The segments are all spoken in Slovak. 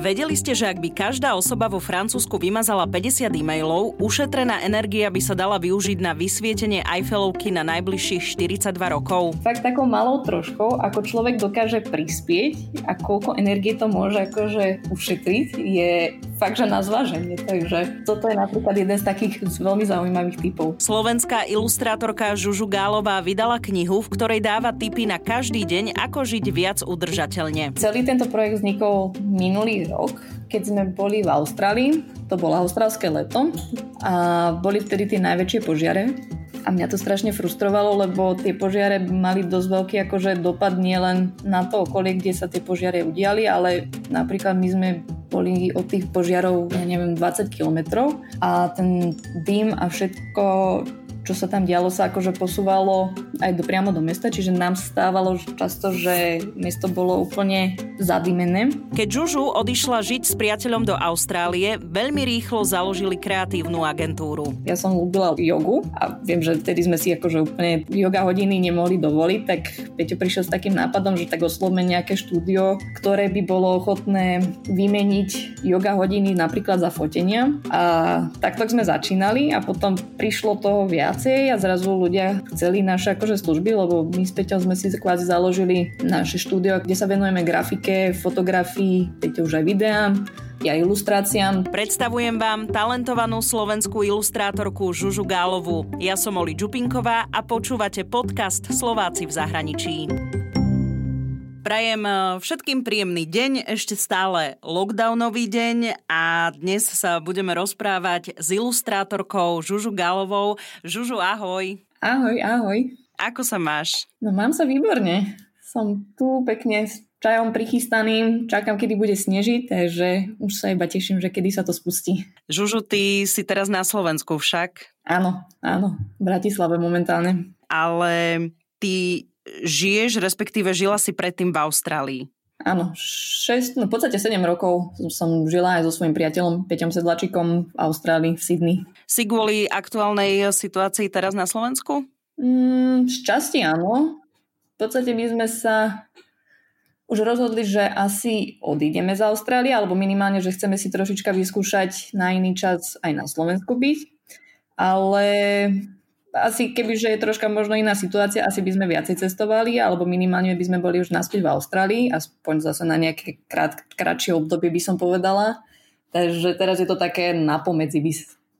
Vedeli ste, že ak by každá osoba vo Francúzsku vymazala 50 e-mailov, ušetrená energia by sa dala využiť na vysvietenie Eiffelovky na najbližších 42 rokov? Fakt takou malou troškou, ako človek dokáže prispieť a koľko energie to môže akože ušetriť, je fakt, že na zváženie. Takže toto je napríklad jeden z takých veľmi zaujímavých typov. Slovenská ilustrátorka Žužu Gálová vydala knihu, v ktorej dáva tipy na každý deň, ako žiť viac udržateľne. Celý tento projekt vznikol minulý rok, keď sme boli v Austrálii, to bolo austrálske leto a boli vtedy tie najväčšie požiare a mňa to strašne frustrovalo, lebo tie požiare mali dosť veľký akože dopad nielen na to okolie, kde sa tie požiare udiali, ale napríklad my sme boli od tých požiarov, ja neviem, 20 kilometrov a ten dým a všetko, čo sa tam dialo, sa akože posúvalo aj do, priamo do mesta, čiže nám stávalo často, že mesto bolo úplne zadimené. Keď Žužu odišla žiť s priateľom do Austrálie, veľmi rýchlo založili kreatívnu agentúru. Ja som ľúbila jogu a viem, že vtedy sme si akože úplne yoga hodiny nemohli dovoliť, tak Peťo prišiel s takým nápadom, že tak oslovme nejaké štúdio, ktoré by bolo ochotné vymeniť yoga hodiny napríklad za fotenia. A takto sme začínali a potom prišlo toho viacej a zrazu ľudia chceli naše akože služby, lebo my s Peťom sme si kvázi založili naše štúdio, kde sa venujeme grafike fotografii, viete už aj videám, ja ilustráciám. Predstavujem vám talentovanú slovenskú ilustrátorku Žužu Gálovu. Ja som Oli Čupinková a počúvate podcast Slováci v zahraničí. Prajem eh, všetkým príjemný deň, ešte stále lockdownový deň a dnes sa budeme rozprávať s ilustrátorkou Žužu Gálovou. Žužu, ahoj. Ahoj, ahoj. Ako sa máš? No mám sa výborne. Som tu pekne čajom prichystaným, čakám, kedy bude snežiť, takže už sa iba teším, že kedy sa to spustí. Žužu, ty si teraz na Slovensku však? Áno, áno, v Bratislave momentálne. Ale ty žiješ, respektíve žila si predtým v Austrálii. Áno, 6, no v podstate 7 rokov som žila aj so svojím priateľom Peťom Sedlačikom v Austrálii, v Sydney. Si kvôli aktuálnej situácii teraz na Slovensku? Mm, šťastie áno. V podstate my sme sa už rozhodli, že asi odídeme z Austrálie, alebo minimálne, že chceme si trošička vyskúšať na iný čas aj na Slovensku byť. Ale asi keby, že je troška možno iná situácia, asi by sme viacej cestovali, alebo minimálne by sme boli už naspäť v Austrálii, aspoň zase na nejaké krát, kratšie obdobie by som povedala. Takže teraz je to také napomedzi,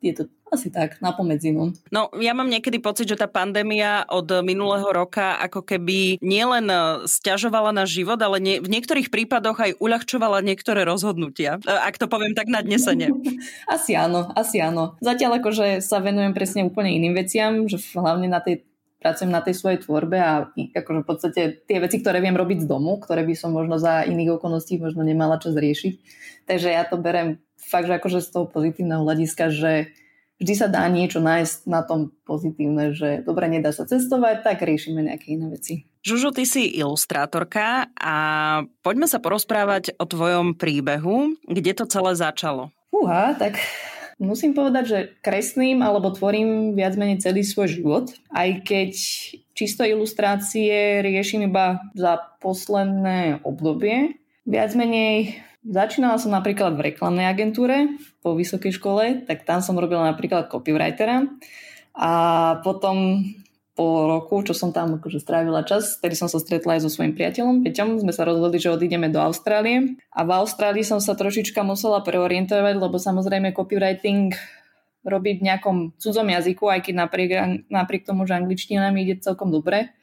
je to asi tak, na pomedzinu. No, ja mám niekedy pocit, že tá pandémia od minulého roka ako keby nielen stiažovala na život, ale nie, v niektorých prípadoch aj uľahčovala niektoré rozhodnutia. E, ak to poviem tak nadnesene. asi áno, asi áno. Zatiaľ akože sa venujem presne úplne iným veciam, že hlavne na tej pracujem na tej svojej tvorbe a akože v podstate tie veci, ktoré viem robiť z domu, ktoré by som možno za iných okolností možno nemala čas riešiť. Takže ja to berem fakt, že akože z toho pozitívneho hľadiska, že vždy sa dá niečo nájsť na tom pozitívne, že dobre, nedá sa cestovať, tak riešime nejaké iné veci. Žužu, ty si ilustrátorka a poďme sa porozprávať o tvojom príbehu, kde to celé začalo. Uha, tak musím povedať, že kreslím alebo tvorím viac menej celý svoj život, aj keď čisto ilustrácie riešim iba za posledné obdobie. Viac menej Začínala som napríklad v reklamnej agentúre po vysokej škole, tak tam som robila napríklad copywritera a potom po roku, čo som tam akože strávila čas, ktorý som sa stretla aj so svojím priateľom Peťom, sme sa rozhodli, že odídeme do Austrálie. A v Austrálii som sa trošička musela preorientovať, lebo samozrejme copywriting robiť v nejakom cudzom jazyku, aj keď napriek, napriek tomu, že angličtina mi ide celkom dobre,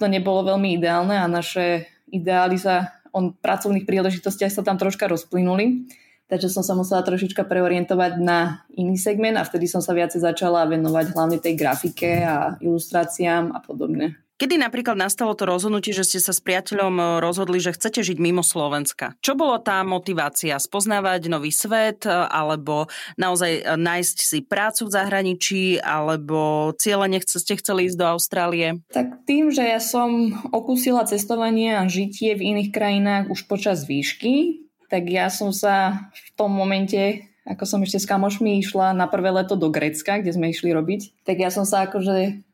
to nebolo veľmi ideálne a naše ideály sa on pracovných príležitostiach sa tam troška rozplynuli, takže som sa musela trošička preorientovať na iný segment a vtedy som sa viacej začala venovať hlavne tej grafike a ilustráciám a podobne. Kedy napríklad nastalo to rozhodnutie, že ste sa s priateľom e, rozhodli, že chcete žiť mimo Slovenska? Čo bolo tá motivácia? Spoznávať nový svet, e, alebo naozaj e, nájsť si prácu v zahraničí, alebo cieľene ste chceli ísť do Austrálie? Tak tým, že ja som okúsila cestovanie a žitie v iných krajinách už počas výšky, tak ja som sa v tom momente ako som ešte s kamošmi išla na prvé leto do Grecka, kde sme išli robiť, tak ja som sa akože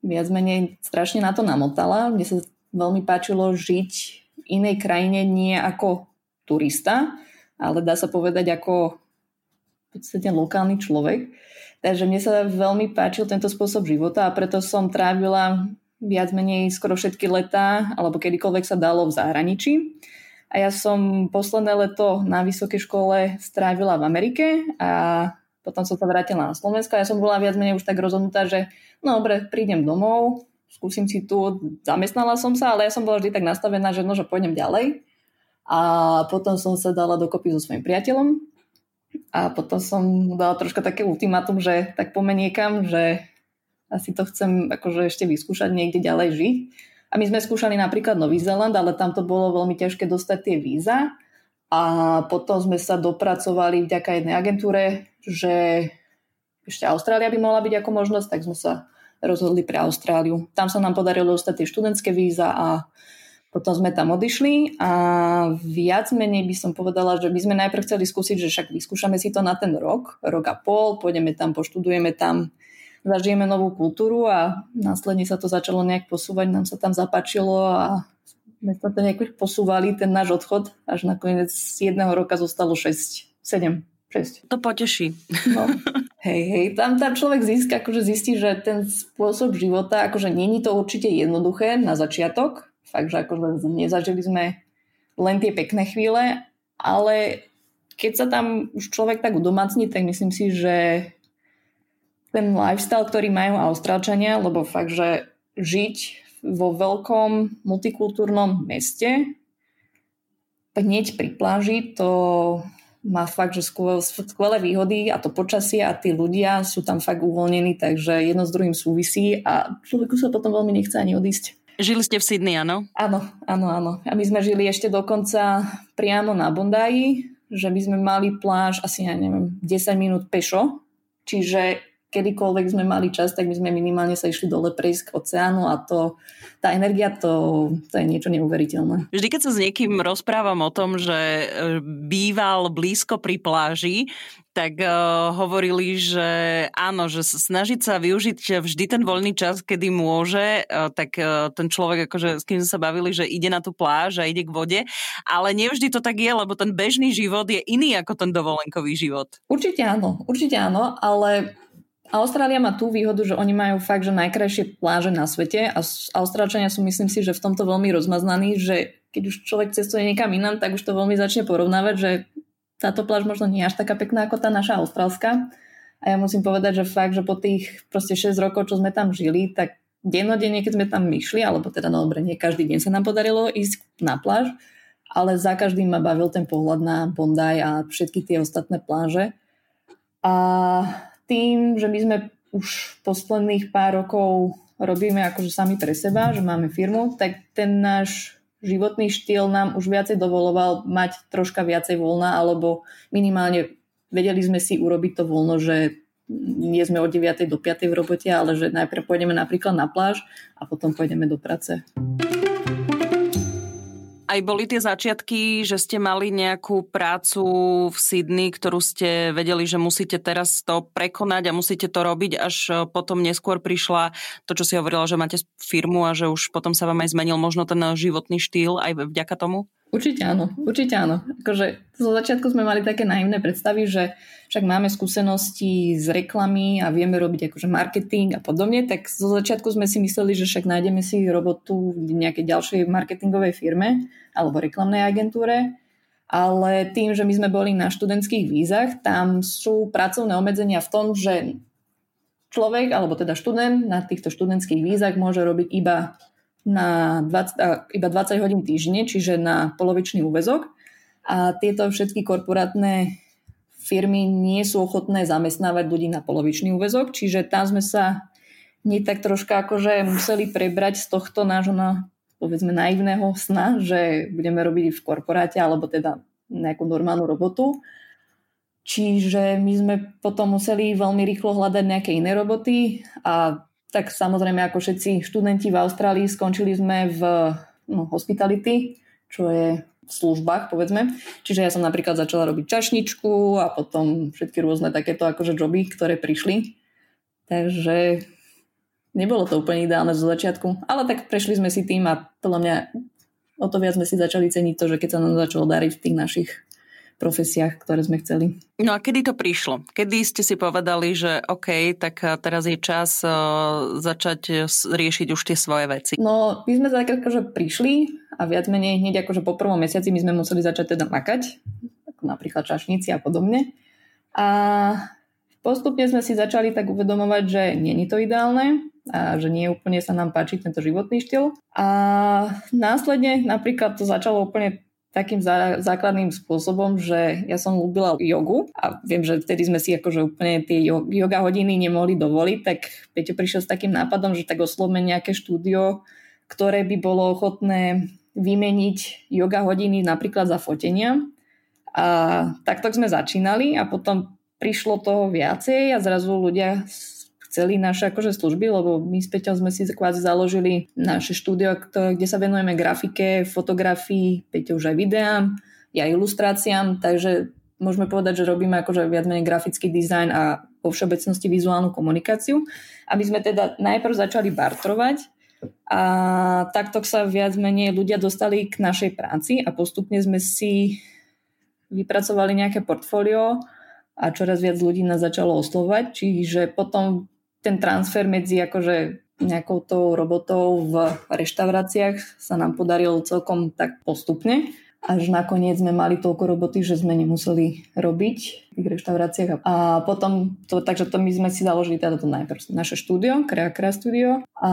viac menej strašne na to namotala. Mne sa veľmi páčilo žiť v inej krajine nie ako turista, ale dá sa povedať ako v podstate lokálny človek. Takže mne sa veľmi páčil tento spôsob života a preto som trávila viac menej skoro všetky letá, alebo kedykoľvek sa dalo v zahraničí. A ja som posledné leto na vysokej škole strávila v Amerike a potom som sa vrátila na Slovensko ja som bola viac menej už tak rozhodnutá, že no dobre, prídem domov, skúsim si tu, zamestnala som sa, ale ja som bola vždy tak nastavená, že no, že pôjdem ďalej. A potom som sa dala dokopy so svojím priateľom a potom som dala troška také ultimátum, že tak pomeniekam, že asi to chcem akože ešte vyskúšať niekde ďalej žiť. A my sme skúšali napríklad Nový Zeland, ale tam to bolo veľmi ťažké dostať tie víza. A potom sme sa dopracovali vďaka jednej agentúre, že ešte Austrália by mohla byť ako možnosť, tak sme sa rozhodli pre Austráliu. Tam sa nám podarilo dostať tie študentské víza a potom sme tam odišli a viac menej by som povedala, že by sme najprv chceli skúsiť, že však vyskúšame si to na ten rok, rok a pol, pôjdeme tam, poštudujeme tam zažijeme novú kultúru a následne sa to začalo nejak posúvať, nám sa tam zapáčilo a sme sa to nejak posúvali, ten náš odchod, až nakoniec z jedného roka zostalo 6, 7, 6. To poteší. No. Hej, hej, tam, tam človek získa, akože zistí, že ten spôsob života, akože není to určite jednoduché na začiatok, fakt, že akože nezažili sme len tie pekné chvíle, ale keď sa tam už človek tak udomácni, tak myslím si, že ten lifestyle, ktorý majú Austrálčania, lebo fakt, že žiť vo veľkom multikultúrnom meste hneď pri pláži, to má fakt, že skvelé výhody a to počasie a tí ľudia sú tam fakt uvoľnení, takže jedno s druhým súvisí a človeku sa potom veľmi nechce ani odísť. Žili ste v Sydney, áno? Áno, áno, áno. A my sme žili ešte dokonca priamo na Bondaji, že by sme mali pláž asi, ja neviem, 10 minút pešo, čiže kedykoľvek sme mali čas, tak my sme minimálne sa išli dole prejsť k oceánu a to, tá energia, to, to je niečo neuveriteľné. Vždy, keď sa s niekým rozprávam o tom, že e, býval blízko pri pláži, tak uh, hovorili, že áno, že snažiť sa využiť vždy ten voľný čas, kedy môže, uh, tak uh, ten človek, akože s kým sme sa bavili, že ide na tú pláž a ide k vode, ale nevždy to tak je, lebo ten bežný život je iný ako ten dovolenkový život. Určite áno, určite áno, ale Austrália má tú výhodu, že oni majú fakt, že najkrajšie pláže na svete a Austrálčania sú myslím si, že v tomto veľmi rozmaznaní, že keď už človek cestuje niekam inám, tak už to veľmi začne porovnávať, že táto pláž možno nie je až taká pekná ako tá naša austrálska. A ja musím povedať, že fakt, že po tých proste 6 rokov, čo sme tam žili, tak dennodenne, keď sme tam myšli, alebo teda no dobre, nie každý deň sa nám podarilo ísť na pláž, ale za každým ma bavil ten pohľad na Bondi a všetky tie ostatné pláže. A tým, že my sme už posledných pár rokov robíme akože sami pre seba, že máme firmu, tak ten náš životný štýl nám už viacej dovoloval mať troška viacej voľna, alebo minimálne vedeli sme si urobiť to voľno, že nie sme od 9. do 5. v robote, ale že najprv pôjdeme napríklad na pláž a potom pôjdeme do práce aj boli tie začiatky, že ste mali nejakú prácu v Sydney, ktorú ste vedeli, že musíte teraz to prekonať a musíte to robiť, až e, potom neskôr prišla to, čo si hovorila, že máte firmu a že už potom sa vám aj zmenil možno ten životný štýl aj vďaka tomu? Určite áno, určite áno. Akože zo začiatku sme mali také naivné predstavy, že však máme skúsenosti z reklamy a vieme robiť akože marketing a podobne, tak zo začiatku sme si mysleli, že však nájdeme si robotu v nejakej ďalšej marketingovej firme alebo reklamnej agentúre. Ale tým, že my sme boli na študentských vízach, tam sú pracovné obmedzenia v tom, že človek, alebo teda študent na týchto študentských vízach môže robiť iba na 20, iba 20 hodín týždne, čiže na polovičný úvezok. A tieto všetky korporátne firmy nie sú ochotné zamestnávať ľudí na polovičný úvezok, čiže tam sme sa nie tak troška akože museli prebrať z tohto nášho na, povedzme naivného sna, že budeme robiť v korporáte alebo teda nejakú normálnu robotu. Čiže my sme potom museli veľmi rýchlo hľadať nejaké iné roboty a tak samozrejme ako všetci študenti v Austrálii skončili sme v no, hospitality, čo je v službách, povedzme. Čiže ja som napríklad začala robiť čašničku a potom všetky rôzne takéto akože joby, ktoré prišli. Takže nebolo to úplne ideálne zo začiatku, ale tak prešli sme si tým a podľa mňa o to viac sme si začali ceniť to, že keď sa nám začalo dariť v tých našich profesiách, ktoré sme chceli. No a kedy to prišlo? Kedy ste si povedali, že OK, tak teraz je čas uh, začať riešiť už tie svoje veci? No, my sme tak akože prišli a viac menej hneď akože po prvom mesiaci my sme museli začať teda makať, ako napríklad čašníci a podobne. A postupne sme si začali tak uvedomovať, že není to ideálne, a že nie úplne sa nám páči tento životný štýl. A následne napríklad to začalo úplne takým zá, základným spôsobom, že ja som ľúbila jogu a viem, že vtedy sme si akože úplne tie yoga hodiny nemohli dovoliť, tak Peťo prišiel s takým nápadom, že tak oslovme nejaké štúdio, ktoré by bolo ochotné vymeniť yoga hodiny napríklad za fotenia. A takto sme začínali a potom prišlo toho viacej a zrazu ľudia chceli naše akože služby, lebo my s Peťom sme si kvázi založili naše štúdio, kde sa venujeme grafike, fotografii, Peťo už aj videám, ja ilustráciám, takže môžeme povedať, že robíme akože viac menej grafický dizajn a vo všeobecnosti vizuálnu komunikáciu. Aby sme teda najprv začali bartrovať a takto sa viac menej ľudia dostali k našej práci a postupne sme si vypracovali nejaké portfólio a čoraz viac ľudí nás začalo oslovať, čiže potom ten transfer medzi akože nejakou tou robotou v reštauráciách sa nám podaril celkom tak postupne. Až nakoniec sme mali toľko roboty, že sme nemuseli robiť v reštauráciách. A potom, to, takže to my sme si založili teda to najprv naše štúdio, Kreakra Studio. A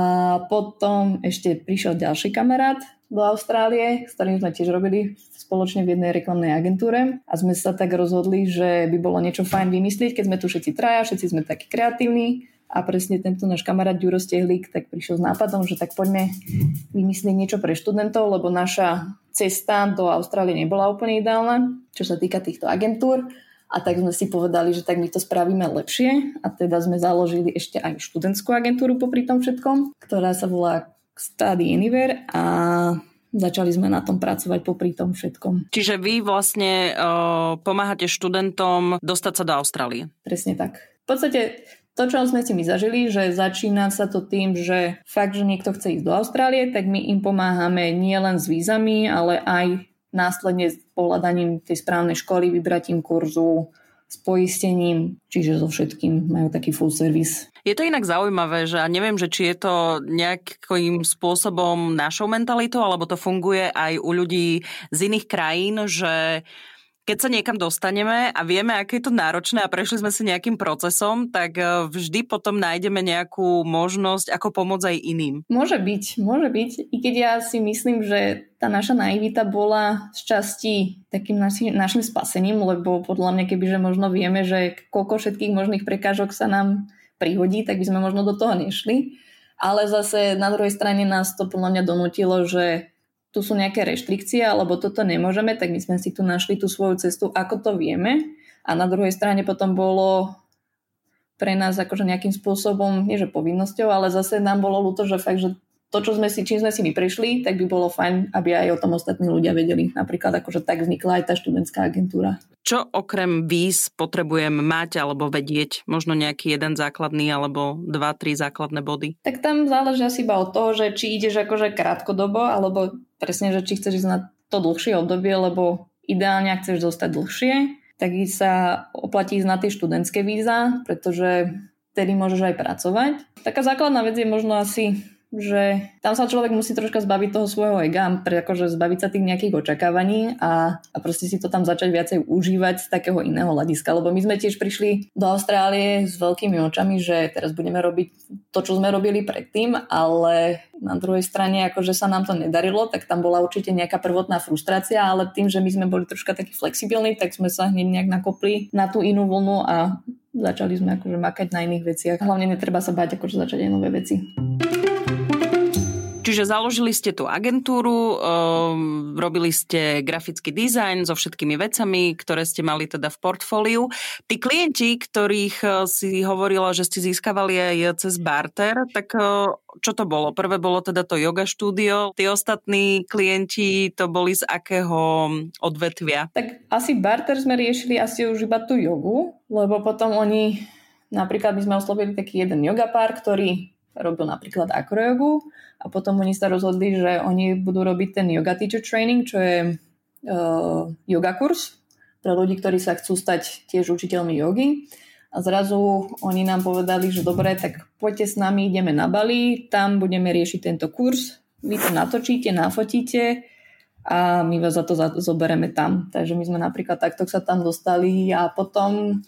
potom ešte prišiel ďalší kamarát do Austrálie, s ktorým sme tiež robili spoločne v jednej reklamnej agentúre a sme sa tak rozhodli, že by bolo niečo fajn vymyslieť, keď sme tu všetci traja, všetci sme takí kreatívni a presne tento náš kamarát Ďuro Stehlík tak prišiel s nápadom, že tak poďme vymyslieť niečo pre študentov, lebo naša cesta do Austrálie nebola úplne ideálna, čo sa týka týchto agentúr. A tak sme si povedali, že tak my to spravíme lepšie a teda sme založili ešte aj študentskú agentúru popri tom všetkom, ktorá sa volá Study Anywhere a začali sme na tom pracovať popri tom všetkom. Čiže vy vlastne uh, pomáhate študentom dostať sa do Austrálie. Presne tak. V podstate to, čo sme si my zažili, že začína sa to tým, že fakt, že niekto chce ísť do Austrálie, tak my im pomáhame nielen s vízami, ale aj následne s pohľadaním tej správnej školy, vybratím kurzu, s poistením, čiže so všetkým majú taký full service. Je to inak zaujímavé, že ja neviem, že či je to nejakým spôsobom našou mentalitou, alebo to funguje aj u ľudí z iných krajín, že keď sa niekam dostaneme a vieme, aké je to náročné a prešli sme si nejakým procesom, tak e, vždy potom nájdeme nejakú možnosť, ako pomôcť aj iným. Môže byť, môže byť. I keď ja si myslím, že tá naša naivita bola z časti takým naši, našim spasením, lebo podľa mňa, kebyže možno vieme, že koľko všetkých možných prekážok sa nám prihodí, tak by sme možno do toho nešli. Ale zase na druhej strane nás to podľa mňa donútilo, že tu sú nejaké reštrikcie alebo toto nemôžeme, tak my sme si tu našli tú svoju cestu, ako to vieme. A na druhej strane potom bolo pre nás akože nejakým spôsobom, nie že povinnosťou, ale zase nám bolo ľúto, že fakt, že to, čo sme si, čím sme si my prišli, tak by bolo fajn, aby aj o tom ostatní ľudia vedeli. Napríklad akože tak vznikla aj tá študentská agentúra. Čo okrem víz potrebujem mať alebo vedieť? Možno nejaký jeden základný alebo dva, tri základné body? Tak tam záleží asi iba od toho, že či ideš akože krátkodobo alebo presne, že či chceš ísť na to dlhšie obdobie, lebo ideálne, ak chceš zostať dlhšie, tak sa oplatí ísť na tie študentské víza, pretože vtedy môžeš aj pracovať. Taká základná vec je možno asi že tam sa človek musí troška zbaviť toho svojho ega, akože zbaviť sa tých nejakých očakávaní a, a proste si to tam začať viacej užívať z takého iného hľadiska. Lebo my sme tiež prišli do Austrálie s veľkými očami, že teraz budeme robiť to, čo sme robili predtým, ale na druhej strane, akože sa nám to nedarilo, tak tam bola určite nejaká prvotná frustrácia, ale tým, že my sme boli troška takí flexibilní, tak sme sa hneď nejak nakopli na tú inú vlnu a začali sme akože makať na iných veciach. Hlavne netreba sa báť akože začať aj nové veci. Čiže založili ste tú agentúru, um, robili ste grafický dizajn so všetkými vecami, ktoré ste mali teda v portfóliu. Tí klienti, ktorých uh, si hovorila, že ste získavali aj cez barter, tak uh, čo to bolo? Prvé bolo teda to yoga štúdio. Tí ostatní klienti to boli z akého um, odvetvia? Tak asi barter sme riešili asi už iba tú jogu, lebo potom oni, napríklad my sme oslovili taký jeden yoga pár, ktorý robil napríklad akrojogu a potom oni sa rozhodli, že oni budú robiť ten yoga teacher training, čo je uh, yoga kurz, pre ľudí, ktorí sa chcú stať tiež učiteľmi jogy. A zrazu oni nám povedali, že dobre, tak poďte s nami, ideme na Bali, tam budeme riešiť tento kurz, vy to natočíte, nafotíte a my vás za to zoberieme tam. Takže my sme napríklad takto sa tam dostali a potom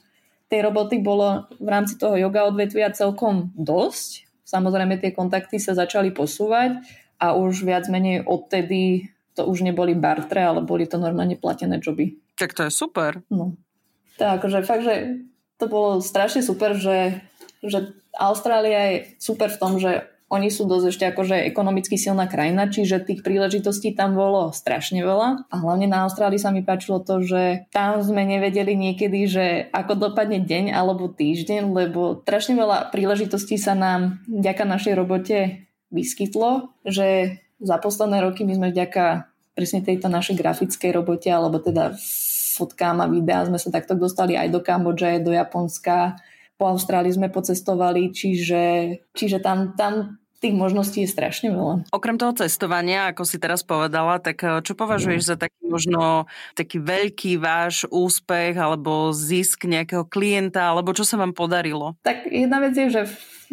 tej roboty bolo v rámci toho yoga odvetvia celkom dosť. Samozrejme tie kontakty sa začali posúvať a už viac menej odtedy to už neboli bartre, ale boli to normálne platené joby. Tak to je super. No. Tak, akože fakt, že to bolo strašne super, že, že Austrália je super v tom, že oni sú dosť ešte akože ekonomicky silná krajina, čiže tých príležitostí tam bolo strašne veľa. A hlavne na Austrálii sa mi páčilo to, že tam sme nevedeli niekedy, že ako dopadne deň alebo týždeň, lebo strašne veľa príležitostí sa nám vďaka našej robote vyskytlo, že za posledné roky my sme vďaka presne tejto našej grafickej robote, alebo teda fotkám a videá sme sa takto dostali aj do Kambodže, do Japonska, po Austrálii sme pocestovali, čiže, čiže tam, tam tých možností je strašne veľa. Okrem toho cestovania, ako si teraz povedala, tak eh, čo považuješ za taký možno taký veľký váš úspech alebo zisk nejakého klienta, alebo čo sa vám podarilo? Tak jedna vec je, že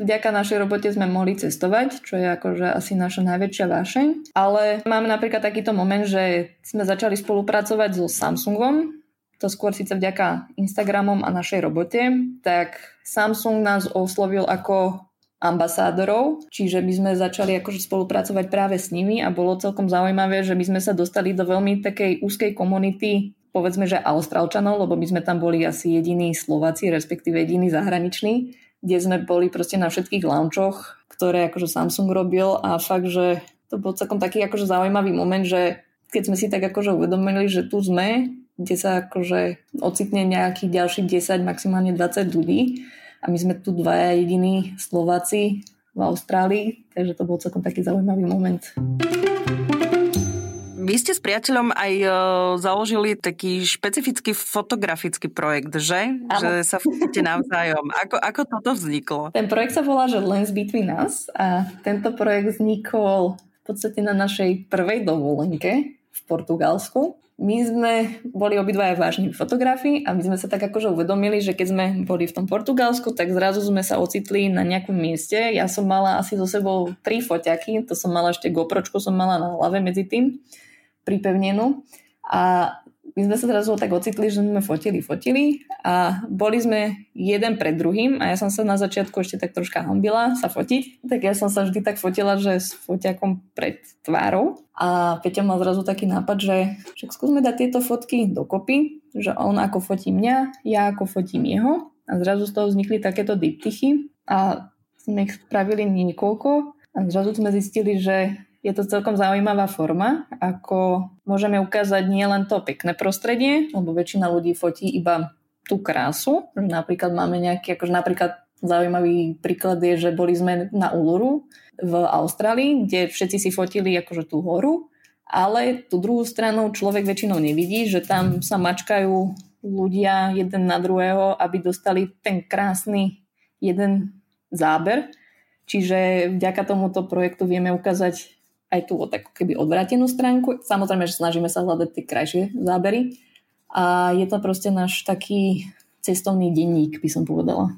vďaka našej robote sme mohli cestovať, čo je akože asi naša najväčšia vášeň. Ale máme napríklad takýto moment, že sme začali spolupracovať so Samsungom, to skôr síce vďaka Instagramom a našej robote, tak Samsung nás oslovil ako ambasádorov, čiže my sme začali akože spolupracovať práve s nimi a bolo celkom zaujímavé, že my sme sa dostali do veľmi takej úzkej komunity povedzme, že Austrálčanov, lebo my sme tam boli asi jediní Slováci, respektíve jediní zahraniční, kde sme boli proste na všetkých loungeoch, ktoré akože Samsung robil a fakt, že to bol celkom taký akože zaujímavý moment, že keď sme si tak akože uvedomili, že tu sme, kde sa akože ocitne nejakých ďalších 10, maximálne 20 ľudí a my sme tu dvaja jediní Slováci v Austrálii, takže to bol celkom taký zaujímavý moment. Vy ste s priateľom aj uh, založili taký špecifický fotografický projekt, že? Ano. Že sa fotíte navzájom. Ako, ako toto vzniklo? Ten projekt sa volá, že Lens Between Us a tento projekt vznikol v podstate na našej prvej dovolenke v Portugalsku my sme boli obidvaja vážni fotografi a my sme sa tak akože uvedomili, že keď sme boli v tom Portugalsku, tak zrazu sme sa ocitli na nejakom mieste. Ja som mala asi so sebou tri foťaky, to som mala ešte GoPročku, som mala na hlave medzi tým pripevnenú. A my sme sa zrazu tak ocitli, že sme fotili, fotili a boli sme jeden pred druhým a ja som sa na začiatku ešte tak troška hambila sa fotiť, tak ja som sa vždy tak fotila, že s fotiakom pred tvárou. A Peťa mal zrazu taký nápad, že však skúsme dať tieto fotky dokopy, že on ako fotí mňa, ja ako fotím jeho. A zrazu z toho vznikli takéto diptychy a sme ich spravili niekoľko. A zrazu sme zistili, že je to celkom zaujímavá forma, ako môžeme ukázať nielen to pekné prostredie, lebo väčšina ľudí fotí iba tú krásu, napríklad máme nejaký, akože napríklad zaujímavý príklad je, že boli sme na Uluru v Austrálii, kde všetci si fotili akože tú horu, ale tú druhú stranu človek väčšinou nevidí, že tam sa mačkajú ľudia jeden na druhého, aby dostali ten krásny jeden záber. Čiže vďaka tomuto projektu vieme ukázať aj tú takú keby odvrátenú stránku. Samozrejme, že snažíme sa hľadať tie krajšie zábery. A je to proste náš taký cestovný denník, by som povedala.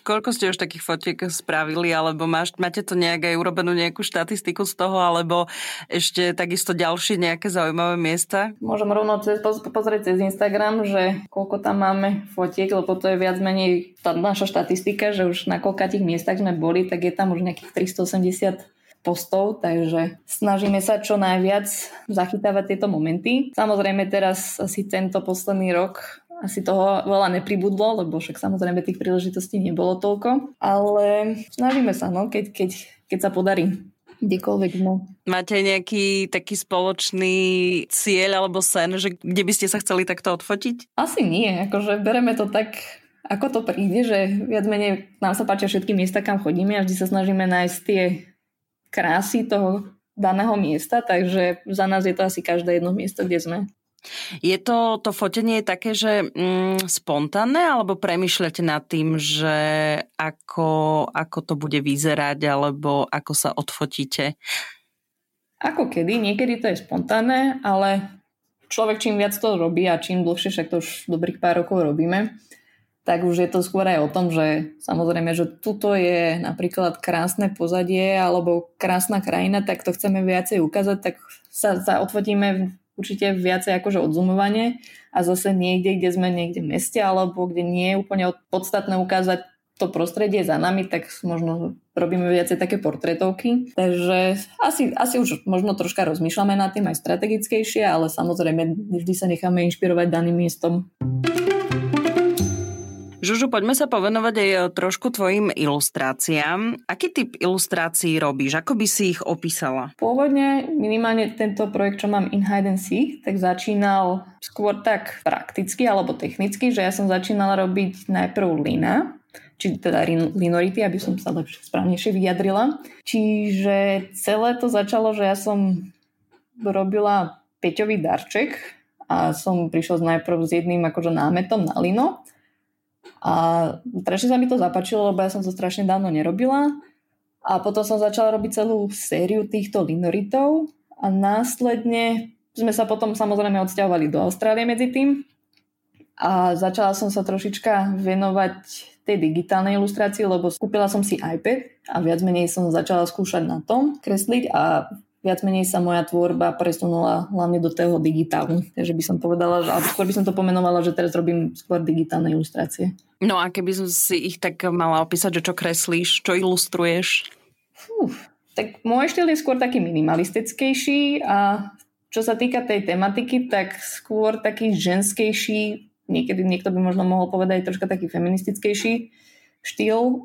Koľko ste už takých fotiek spravili, alebo máš, máte to nejak aj urobenú nejakú štatistiku z toho, alebo ešte takisto ďalšie nejaké zaujímavé miesta? Môžem rovno cez, pozrieť cez Instagram, že koľko tam máme fotiek, lebo to je viac menej tá naša štatistika, že už na koľkých miestach sme boli, tak je tam už nejakých 380 postov, takže snažíme sa čo najviac zachytávať tieto momenty. Samozrejme teraz asi tento posledný rok asi toho veľa nepribudlo, lebo však samozrejme tých príležitostí nebolo toľko, ale snažíme sa, no, keď, keď, keď sa podarí kdekoľvek no. Máte nejaký taký spoločný cieľ alebo sen, že kde by ste sa chceli takto odfotiť? Asi nie, akože bereme to tak ako to príde, že viac menej nám sa páčia všetky miesta, kam chodíme a vždy sa snažíme nájsť tie krásy toho daného miesta, takže za nás je to asi každé jedno miesto, kde sme. Je to, to fotenie také, že mm, spontánne, alebo premyšľate nad tým, že ako, ako to bude vyzerať, alebo ako sa odfotíte? Ako kedy, niekedy to je spontánne, ale človek čím viac to robí a čím dlhšie, však to už dobrých pár rokov robíme, tak už je to skôr aj o tom, že samozrejme, že tuto je napríklad krásne pozadie alebo krásna krajina, tak to chceme viacej ukázať, tak sa, sa odfotíme určite viacej akože odzumovanie a zase niekde, kde sme niekde v meste alebo kde nie je úplne podstatné ukázať to prostredie za nami, tak možno robíme viacej také portrétovky. Takže asi, asi už možno troška rozmýšľame nad tým aj strategickejšie, ale samozrejme vždy sa necháme inšpirovať daným miestom. Žužu, poďme sa povenovať aj e, trošku tvojim ilustráciám. Aký typ ilustrácií robíš? Ako by si ich opísala? Pôvodne minimálne tento projekt, čo mám In Hide and Seek, tak začínal skôr tak prakticky alebo technicky, že ja som začínala robiť najprv Lina, či teda linority, aby som sa lepšie správnejšie vyjadrila. Čiže celé to začalo, že ja som robila Peťový darček a som prišla najprv s jedným akože námetom na lino a strašne sa mi to zapačilo, lebo ja som to strašne dávno nerobila. A potom som začala robiť celú sériu týchto linoritov a následne sme sa potom samozrejme odsťahovali do Austrálie medzi tým. A začala som sa trošička venovať tej digitálnej ilustrácii, lebo kúpila som si iPad a viac menej som začala skúšať na tom kresliť a viac menej sa moja tvorba presunula hlavne do toho digitálu. Takže by som povedala, že, alebo skôr by som to pomenovala, že teraz robím skôr digitálne ilustrácie. No a keby som si ich tak mala opísať, že čo kreslíš, čo ilustruješ? Fú, tak môj štýl je skôr taký minimalistickejší a čo sa týka tej tematiky, tak skôr taký ženskejší, niekedy niekto by možno mohol povedať troška taký feministickejší štýl.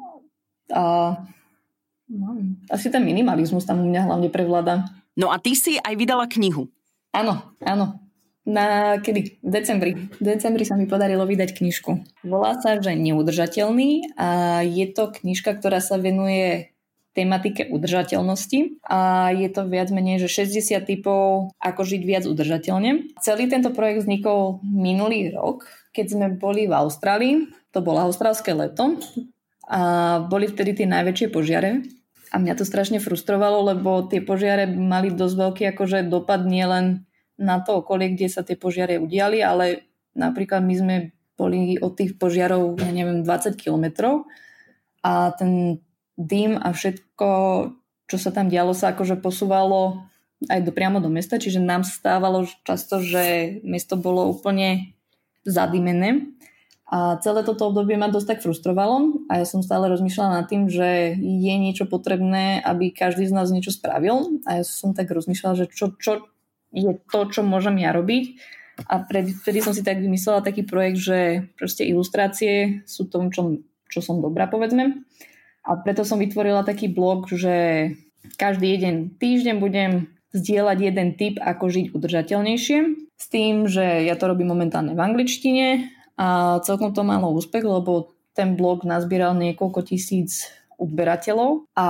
A no, asi ten minimalizmus tam u mňa hlavne prevláda. No a ty si aj vydala knihu. Áno, áno. Na kedy? V decembri. V decembri sa mi podarilo vydať knižku. Volá sa, že Neudržateľný a je to knižka, ktorá sa venuje tematike udržateľnosti a je to viac menej, že 60 typov, ako žiť viac udržateľne. Celý tento projekt vznikol minulý rok, keď sme boli v Austrálii. To bolo austrálske leto a boli vtedy tie najväčšie požiare. A mňa to strašne frustrovalo, lebo tie požiare mali dosť veľký akože dopad nielen na to okolie, kde sa tie požiare udiali, ale napríklad my sme boli od tých požiarov, ja neviem, 20 kilometrov a ten dym a všetko, čo sa tam dialo, sa akože posúvalo aj do, priamo do mesta, čiže nám stávalo často, že mesto bolo úplne zadimené. A celé toto obdobie ma dosť tak frustrovalo a ja som stále rozmýšľala nad tým, že je niečo potrebné, aby každý z nás niečo spravil a ja som tak rozmýšľala, že čo, čo je to, čo môžem ja robiť a vtedy som si tak vymyslela taký projekt, že proste ilustrácie sú tom, čo, čo som dobrá, povedzme. A preto som vytvorila taký blog, že každý jeden týždeň budem zdieľať jeden tip, ako žiť udržateľnejšie. S tým, že ja to robím momentálne v angličtine a celkom to malo úspech, lebo ten blog nazbieral niekoľko tisíc odberateľov. A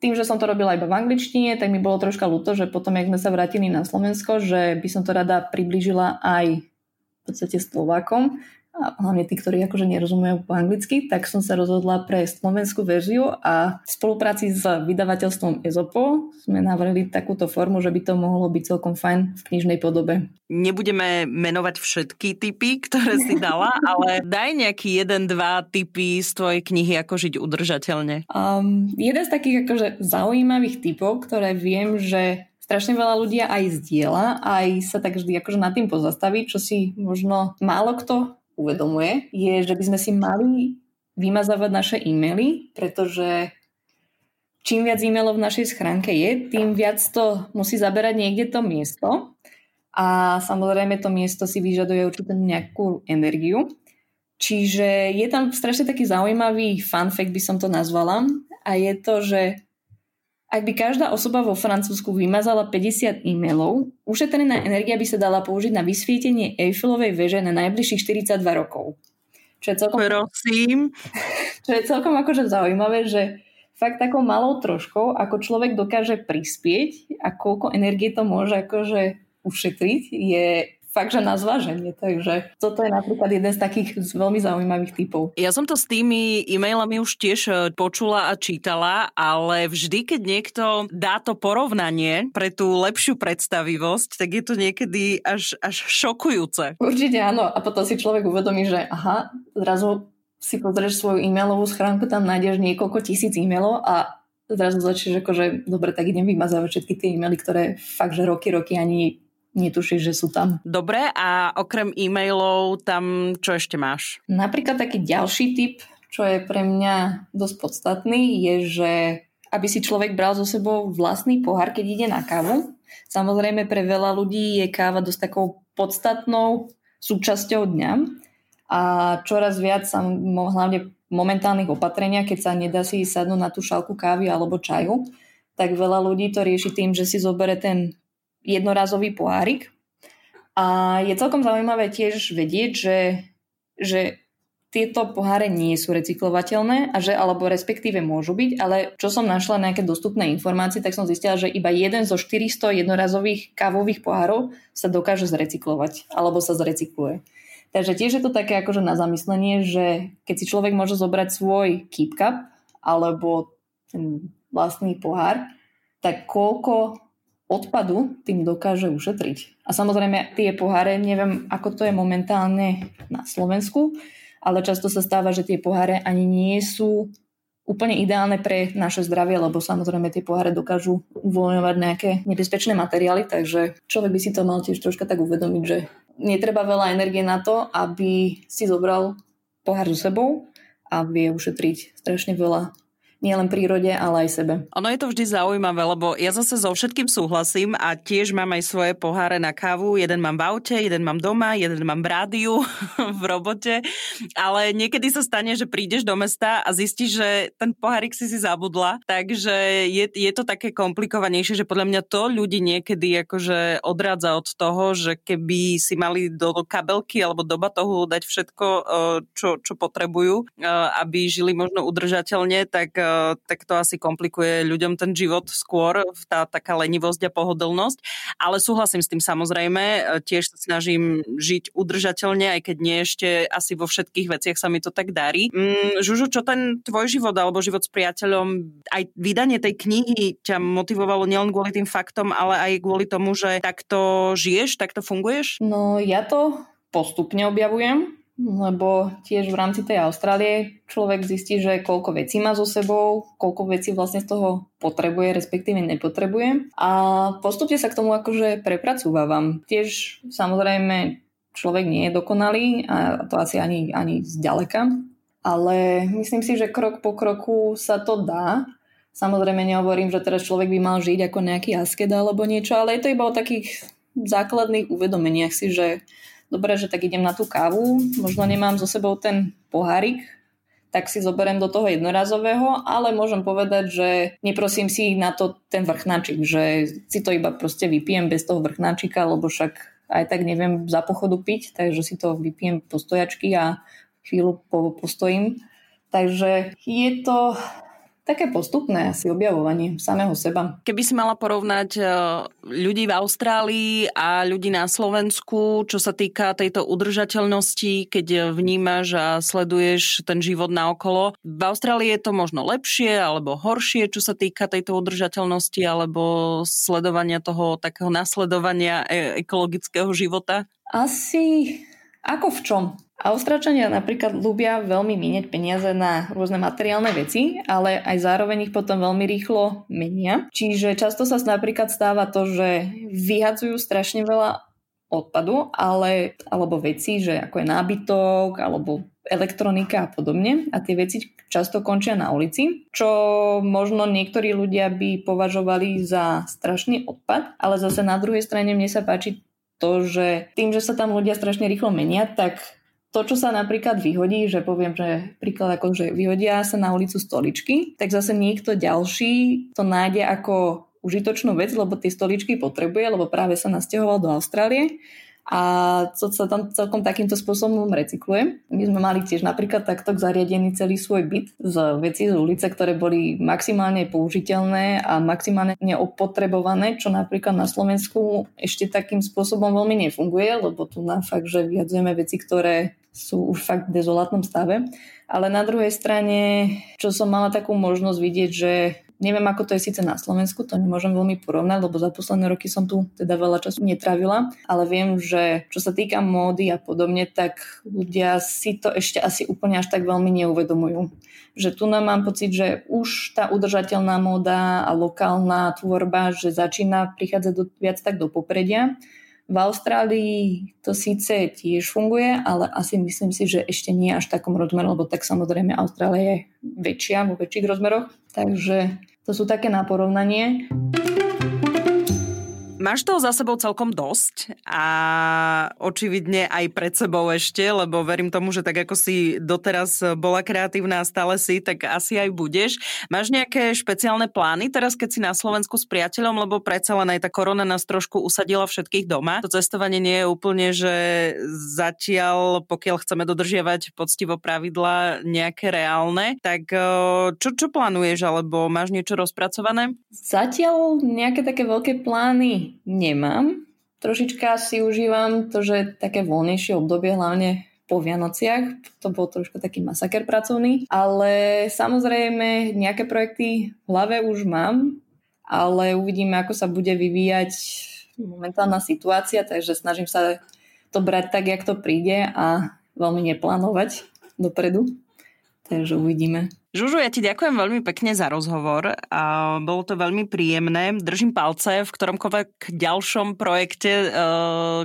tým, že som to robila iba v angličtine, tak mi bolo troška ľúto, že potom, jak sme sa vrátili na Slovensko, že by som to rada priblížila aj v podstate Slovákom, a hlavne tí, ktorí akože nerozumejú po anglicky, tak som sa rozhodla pre slovenskú verziu a v spolupráci s vydavateľstvom Ezopo sme navrhli takúto formu, že by to mohlo byť celkom fajn v knižnej podobe. Nebudeme menovať všetky typy, ktoré si dala, ale daj nejaký jeden, dva typy z tvojej knihy, ako žiť udržateľne. Um, jeden z takých akože zaujímavých typov, ktoré viem, že strašne veľa ľudia aj zdieľa, aj sa tak vždy akože nad tým pozastaví, čo si možno málo kto uvedomuje, je, že by sme si mali vymazávať naše e-maily, pretože čím viac e-mailov v našej schránke je, tým viac to musí zaberať niekde to miesto a samozrejme to miesto si vyžaduje určite nejakú energiu. Čiže je tam strašne taký zaujímavý fun fact, by som to nazvala a je to, že ak by každá osoba vo Francúzsku vymazala 50 e-mailov, ušetrená energia by sa dala použiť na vysvietenie Eiffelovej veže na najbližších 42 rokov. Čo je celkom, Prosím. Čo je celkom akože zaujímavé, že fakt takou malou troškou, ako človek dokáže prispieť a koľko energie to môže akože ušetriť, je fakt, že na zváženie. Takže toto je napríklad jeden z takých veľmi zaujímavých typov. Ja som to s tými e-mailami už tiež e, počula a čítala, ale vždy, keď niekto dá to porovnanie pre tú lepšiu predstavivosť, tak je to niekedy až, až šokujúce. Určite áno. A potom si človek uvedomí, že aha, zrazu si pozrieš svoju e-mailovú schránku, tam nájdeš niekoľko tisíc e-mailov a zrazu začneš že dobre, tak idem vymazávať všetky tie e-maily, ktoré fakt, že roky, roky ani netušíš, že sú tam. Dobre, a okrem e-mailov tam čo ešte máš? Napríklad taký ďalší tip, čo je pre mňa dosť podstatný, je, že aby si človek bral so sebou vlastný pohár, keď ide na kávu. Samozrejme pre veľa ľudí je káva dosť takou podstatnou súčasťou dňa a čoraz viac sa hlavne momentálnych opatreniach, keď sa nedá si sadnúť na tú šálku kávy alebo čaju, tak veľa ľudí to rieši tým, že si zobere ten jednorazový pohárik. A je celkom zaujímavé tiež vedieť, že, že tieto poháre nie sú recyklovateľné a že, alebo respektíve môžu byť, ale čo som našla nejaké dostupné informácie, tak som zistila, že iba jeden zo 400 jednorazových kávových pohárov sa dokáže zrecyklovať alebo sa zrecykluje. Takže tiež je to také akože na zamyslenie, že keď si človek môže zobrať svoj keep cup alebo ten vlastný pohár, tak koľko odpadu tým dokáže ušetriť. A samozrejme tie poháre, neviem ako to je momentálne na Slovensku, ale často sa stáva, že tie poháre ani nie sú úplne ideálne pre naše zdravie, lebo samozrejme tie poháre dokážu uvoľňovať nejaké nebezpečné materiály, takže človek by si to mal tiež troška tak uvedomiť, že netreba veľa energie na to, aby si zobral pohár so sebou a vie ušetriť strašne veľa nielen prírode, ale aj sebe. Ono je to vždy zaujímavé, lebo ja zase so všetkým súhlasím a tiež mám aj svoje poháre na kávu. Jeden mám v aute, jeden mám doma, jeden mám v rádiu, v robote. Ale niekedy sa stane, že prídeš do mesta a zistíš, že ten pohárik si si zabudla. Takže je, je to také komplikovanejšie, že podľa mňa to ľudí niekedy akože odrádza od toho, že keby si mali do kabelky alebo do batohu dať všetko, eh, čo, čo potrebujú, eh, aby žili možno udržateľne, tak eh, tak to asi komplikuje ľuďom ten život skôr, tá taká lenivosť a pohodlnosť. Ale súhlasím s tým samozrejme, e, tiež sa snažím žiť udržateľne, aj keď nie ešte asi vo všetkých veciach sa mi to tak darí. Mm, Žužu, čo ten tvoj život alebo život s priateľom, aj vydanie tej knihy ťa motivovalo nielen kvôli tým faktom, ale aj kvôli tomu, že takto žiješ, takto funguješ? No ja to postupne objavujem lebo tiež v rámci tej Austrálie človek zistí, že koľko vecí má so sebou, koľko vecí vlastne z toho potrebuje, respektíve nepotrebuje a postupne sa k tomu akože prepracúvam. Tiež samozrejme človek nie je dokonalý a to asi ani, ani zďaleka, ale myslím si, že krok po kroku sa to dá. Samozrejme nehovorím, že teraz človek by mal žiť ako nejaký asket alebo niečo, ale je to iba o takých základných uvedomeniach si, že dobre, že tak idem na tú kávu, možno nemám so sebou ten pohárik, tak si zoberiem do toho jednorazového, ale môžem povedať, že neprosím si na to ten vrchnáčik, že si to iba proste vypijem bez toho vrchnáčika, lebo však aj tak neviem za pochodu piť, takže si to vypijem po stojačky a chvíľu po, postojím. Takže je to také postupné asi objavovanie samého seba. Keby si mala porovnať e, ľudí v Austrálii a ľudí na Slovensku, čo sa týka tejto udržateľnosti, keď vnímaš a sleduješ ten život na okolo. V Austrálii je to možno lepšie alebo horšie, čo sa týka tejto udržateľnosti alebo sledovania toho takého nasledovania e, ekologického života? Asi ako v čom? Austračania napríklad ľubia veľmi míňať peniaze na rôzne materiálne veci, ale aj zároveň ich potom veľmi rýchlo menia. Čiže často sa napríklad stáva to, že vyhadzujú strašne veľa odpadu, ale, alebo veci, že ako je nábytok, alebo elektronika a podobne. A tie veci často končia na ulici, čo možno niektorí ľudia by považovali za strašný odpad, ale zase na druhej strane mne sa páči to, že tým, že sa tam ľudia strašne rýchlo menia, tak to, čo sa napríklad vyhodí, že poviem, že príklad ako, že vyhodia sa na ulicu stoličky, tak zase niekto ďalší to nájde ako užitočnú vec, lebo tie stoličky potrebuje, lebo práve sa nasťahoval do Austrálie a to sa tam celkom takýmto spôsobom recykluje. My sme mali tiež napríklad takto zariadený celý svoj byt z veci z ulice, ktoré boli maximálne použiteľné a maximálne neopotrebované, čo napríklad na Slovensku ešte takým spôsobom veľmi nefunguje, lebo tu na fakt, že vyjadzujeme veci, ktoré sú už fakt v dezolátnom stave. Ale na druhej strane, čo som mala takú možnosť vidieť, že Neviem, ako to je síce na Slovensku, to nemôžem veľmi porovnať, lebo za posledné roky som tu teda veľa času netravila, ale viem, že čo sa týka módy a podobne, tak ľudia si to ešte asi úplne až tak veľmi neuvedomujú. Že tu nám mám pocit, že už tá udržateľná móda a lokálna tvorba, že začína prichádzať do, viac tak do popredia. V Austrálii to síce tiež funguje, ale asi myslím si, že ešte nie až v takom rozmeru, lebo tak samozrejme Austrália je väčšia, vo väčších rozmeroch. Takže to sú také na porovnanie. Máš toho za sebou celkom dosť a očividne aj pred sebou ešte, lebo verím tomu, že tak ako si doteraz bola kreatívna a stále si, tak asi aj budeš. Máš nejaké špeciálne plány teraz, keď si na Slovensku s priateľom, lebo predsa len aj tá korona nás trošku usadila všetkých doma. To cestovanie nie je úplne, že zatiaľ, pokiaľ chceme dodržiavať poctivo pravidla nejaké reálne, tak čo, čo plánuješ, alebo máš niečo rozpracované? Zatiaľ nejaké také veľké plány nemám. Trošička si užívam to, že také voľnejšie obdobie, hlavne po Vianociach. To bol trošku taký masaker pracovný. Ale samozrejme nejaké projekty v hlave už mám, ale uvidíme, ako sa bude vyvíjať momentálna situácia, takže snažím sa to brať tak, jak to príde a veľmi neplánovať dopredu. Takže uvidíme. Žužu, ja ti ďakujem veľmi pekne za rozhovor. A bolo to veľmi príjemné. Držím palce v ktoromkoľvek ďalšom projekte, e,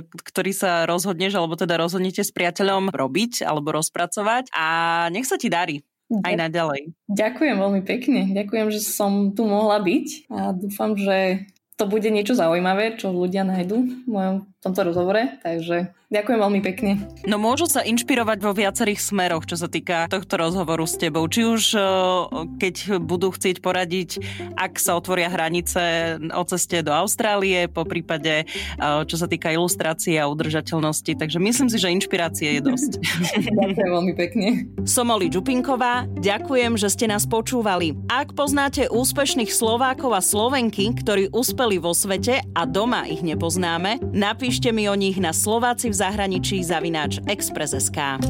ktorý sa rozhodneš, alebo teda rozhodnete s priateľom robiť alebo rozpracovať. A nech sa ti darí. Aj naďalej. Ďakujem veľmi pekne. Ďakujem, že som tu mohla byť a dúfam, že to bude niečo zaujímavé, čo ľudia nájdú v mojom tomto rozhovore, takže ďakujem veľmi pekne. No môžu sa inšpirovať vo viacerých smeroch, čo sa týka tohto rozhovoru s tebou. Či už e, keď budú chcieť poradiť, ak sa otvoria hranice o ceste do Austrálie, po prípade e, čo sa týka ilustrácie a udržateľnosti. Takže myslím si, že inšpirácie je dosť. ďakujem veľmi pekne. Som Oli Čupinková, ďakujem, že ste nás počúvali. Ak poznáte úspešných Slovákov a Slovenky, ktorí uspeli vo svete a doma ich nepoznáme, napíšte mi o nich na Slováci v zahraničí zavináč Express.sk.